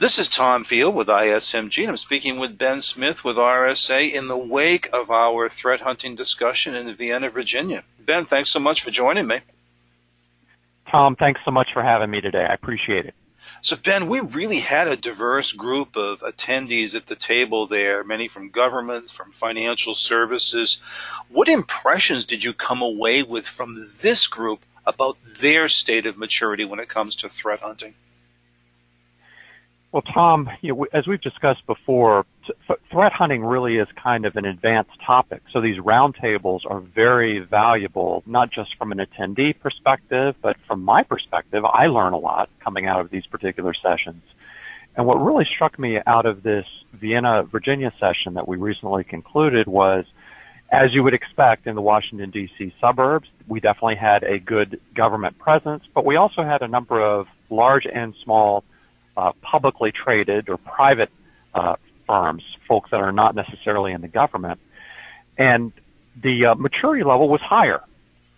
This is Tom Field with ISMG, and I'm speaking with Ben Smith with RSA in the wake of our threat hunting discussion in Vienna, Virginia. Ben, thanks so much for joining me. Tom, thanks so much for having me today. I appreciate it. So, Ben, we really had a diverse group of attendees at the table there, many from governments, from financial services. What impressions did you come away with from this group about their state of maturity when it comes to threat hunting? Well, Tom, you know, as we've discussed before, threat hunting really is kind of an advanced topic. So these roundtables are very valuable, not just from an attendee perspective, but from my perspective, I learn a lot coming out of these particular sessions. And what really struck me out of this Vienna, Virginia session that we recently concluded was, as you would expect in the Washington DC suburbs, we definitely had a good government presence, but we also had a number of large and small uh, publicly traded or private uh, firms, folks that are not necessarily in the government. And the uh, maturity level was higher,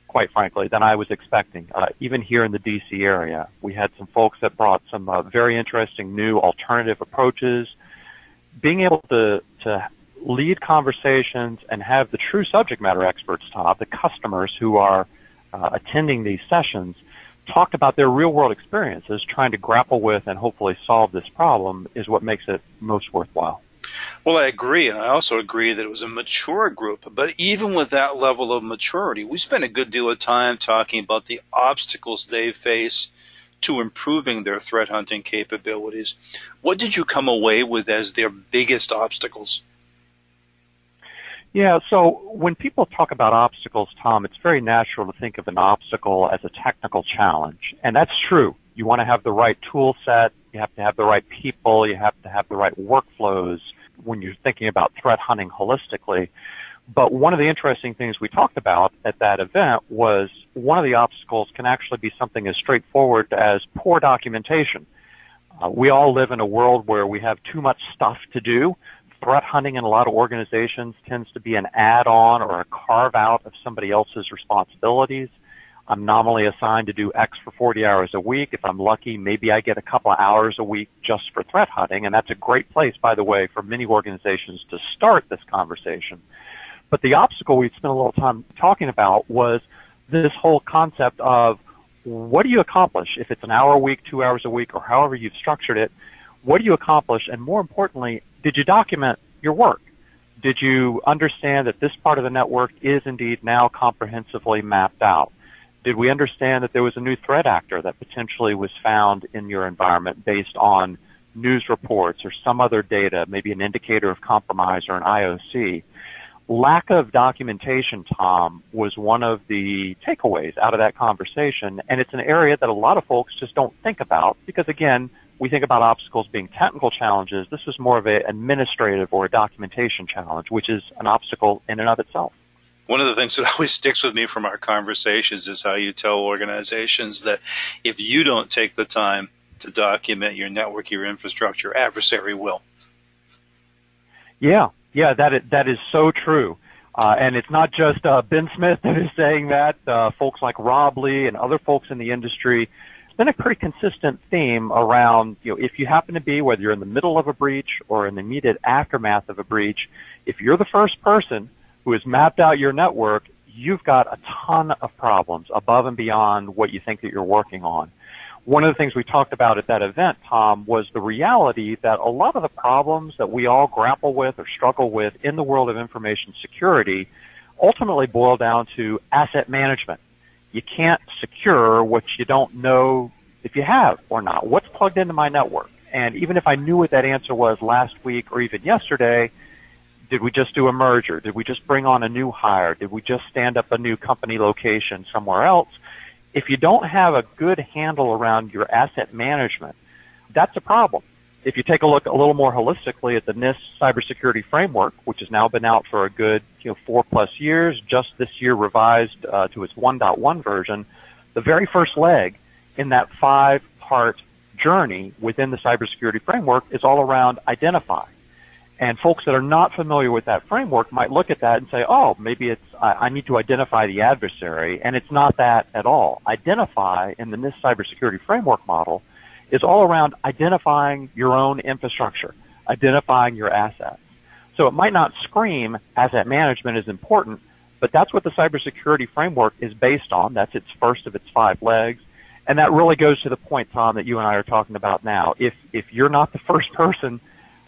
quite frankly, than I was expecting. Uh, even here in the DC area, we had some folks that brought some uh, very interesting new alternative approaches. Being able to, to lead conversations and have the true subject matter experts, Tom, the customers who are uh, attending these sessions, talked about their real world experiences trying to grapple with and hopefully solve this problem is what makes it most worthwhile. Well, I agree, and I also agree that it was a mature group. But even with that level of maturity, we spent a good deal of time talking about the obstacles they face to improving their threat hunting capabilities. What did you come away with as their biggest obstacles? Yeah, so when people talk about obstacles, Tom, it's very natural to think of an obstacle as a technical challenge. And that's true. You want to have the right tool set, you have to have the right people, you have to have the right workflows when you're thinking about threat hunting holistically. But one of the interesting things we talked about at that event was one of the obstacles can actually be something as straightforward as poor documentation. Uh, we all live in a world where we have too much stuff to do threat hunting in a lot of organizations tends to be an add-on or a carve-out of somebody else's responsibilities. I'm nominally assigned to do X for 40 hours a week. If I'm lucky, maybe I get a couple of hours a week just for threat hunting, and that's a great place, by the way, for many organizations to start this conversation. But the obstacle we spent a little time talking about was this whole concept of what do you accomplish if it's an hour a week, two hours a week, or however you've structured it? What do you accomplish? And more importantly, did you document your work? Did you understand that this part of the network is indeed now comprehensively mapped out? Did we understand that there was a new threat actor that potentially was found in your environment based on news reports or some other data, maybe an indicator of compromise or an IOC? Lack of documentation, Tom, was one of the takeaways out of that conversation, and it's an area that a lot of folks just don't think about because, again, we think about obstacles being technical challenges. This is more of an administrative or a documentation challenge, which is an obstacle in and of itself. One of the things that always sticks with me from our conversations is how you tell organizations that if you don't take the time to document your network, your infrastructure, adversary will. Yeah, yeah, that is, that is so true. Uh, and it's not just uh, Ben Smith that is saying that. Uh, folks like Rob Lee and other folks in the industry It's been a pretty consistent theme around, you know, if you happen to be, whether you're in the middle of a breach or in the immediate aftermath of a breach, if you're the first person who has mapped out your network, you've got a ton of problems above and beyond what you think that you're working on. One of the things we talked about at that event, Tom, was the reality that a lot of the problems that we all grapple with or struggle with in the world of information security ultimately boil down to asset management you can't secure what you don't know if you have or not. What's plugged into my network? And even if I knew what that answer was last week or even yesterday, did we just do a merger? Did we just bring on a new hire? Did we just stand up a new company location somewhere else? If you don't have a good handle around your asset management, that's a problem if you take a look a little more holistically at the NIST cybersecurity framework, which has now been out for a good you know four plus years, just this year revised uh, to its 1.1 version, the very first leg in that five part journey within the cybersecurity framework is all around identify. And folks that are not familiar with that framework might look at that and say, oh, maybe it's, I, I need to identify the adversary. And it's not that at all. Identify in the NIST cybersecurity framework model is all around identifying your own infrastructure, identifying your assets. So it might not scream asset management is important, but that's what the cybersecurity framework is based on. That's its first of its five legs. And that really goes to the point, Tom, that you and I are talking about now. If, if you're not the first person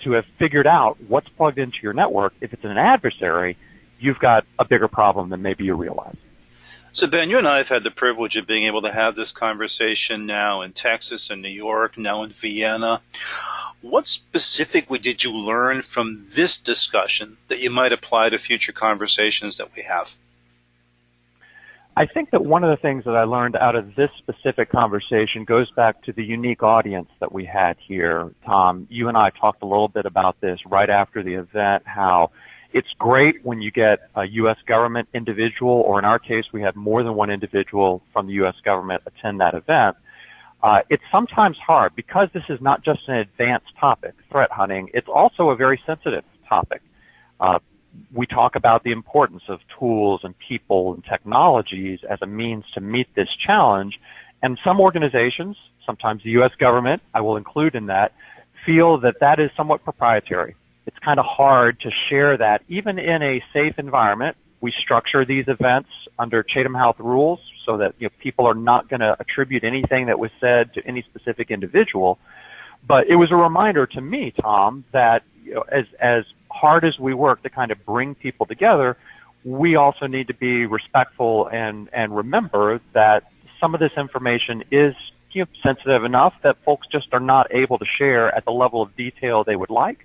to have figured out what's plugged into your network, if it's an adversary, you've got a bigger problem than maybe you realize. So, Ben, you and I have had the privilege of being able to have this conversation now in Texas and New York, now in Vienna. What specifically did you learn from this discussion that you might apply to future conversations that we have? I think that one of the things that I learned out of this specific conversation goes back to the unique audience that we had here. Tom, you and I talked a little bit about this right after the event, how it's great when you get a U.S. government individual, or in our case, we had more than one individual from the U.S. government attend that event. Uh, it's sometimes hard because this is not just an advanced topic, threat hunting. It's also a very sensitive topic. Uh, we talk about the importance of tools and people and technologies as a means to meet this challenge. And some organizations, sometimes the U.S. government, I will include in that, feel that that is somewhat proprietary. It's kind of hard to share that even in a safe environment. We structure these events under Chatham House rules so that you know, people are not going to attribute anything that was said to any specific individual. But it was a reminder to me, Tom, that you know, as as hard as we work to kind of bring people together, we also need to be respectful and and remember that some of this information is you know, sensitive enough that folks just are not able to share at the level of detail they would like.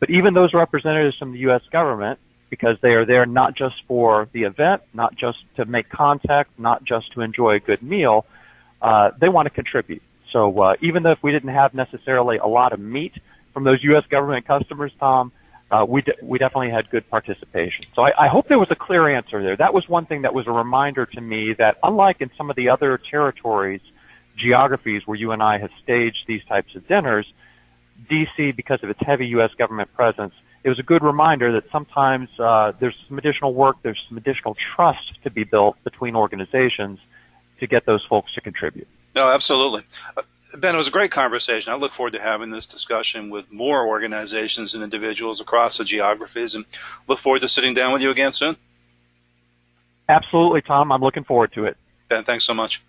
But even those representatives from the U.S. government because they are there not just for the event, not just to make contact, not just to enjoy a good meal. Uh, they want to contribute. So uh, even though if we didn't have necessarily a lot of meat from those U.S. government customers, Tom, uh, we de- we definitely had good participation. So I, I hope there was a clear answer there. That was one thing that was a reminder to me that unlike in some of the other territories, geographies where you and I have staged these types of dinners, DC, because of its heavy U.S. government presence, it was a good reminder that sometimes uh, there's some additional work, there's some additional trust to be built between organizations to get those folks to contribute. No, absolutely. Uh, ben, it was a great conversation. I look forward to having this discussion with more organizations and individuals across the geographies and look forward to sitting down with you again soon. Absolutely, Tom. I'm looking forward to it. Ben, thanks so much.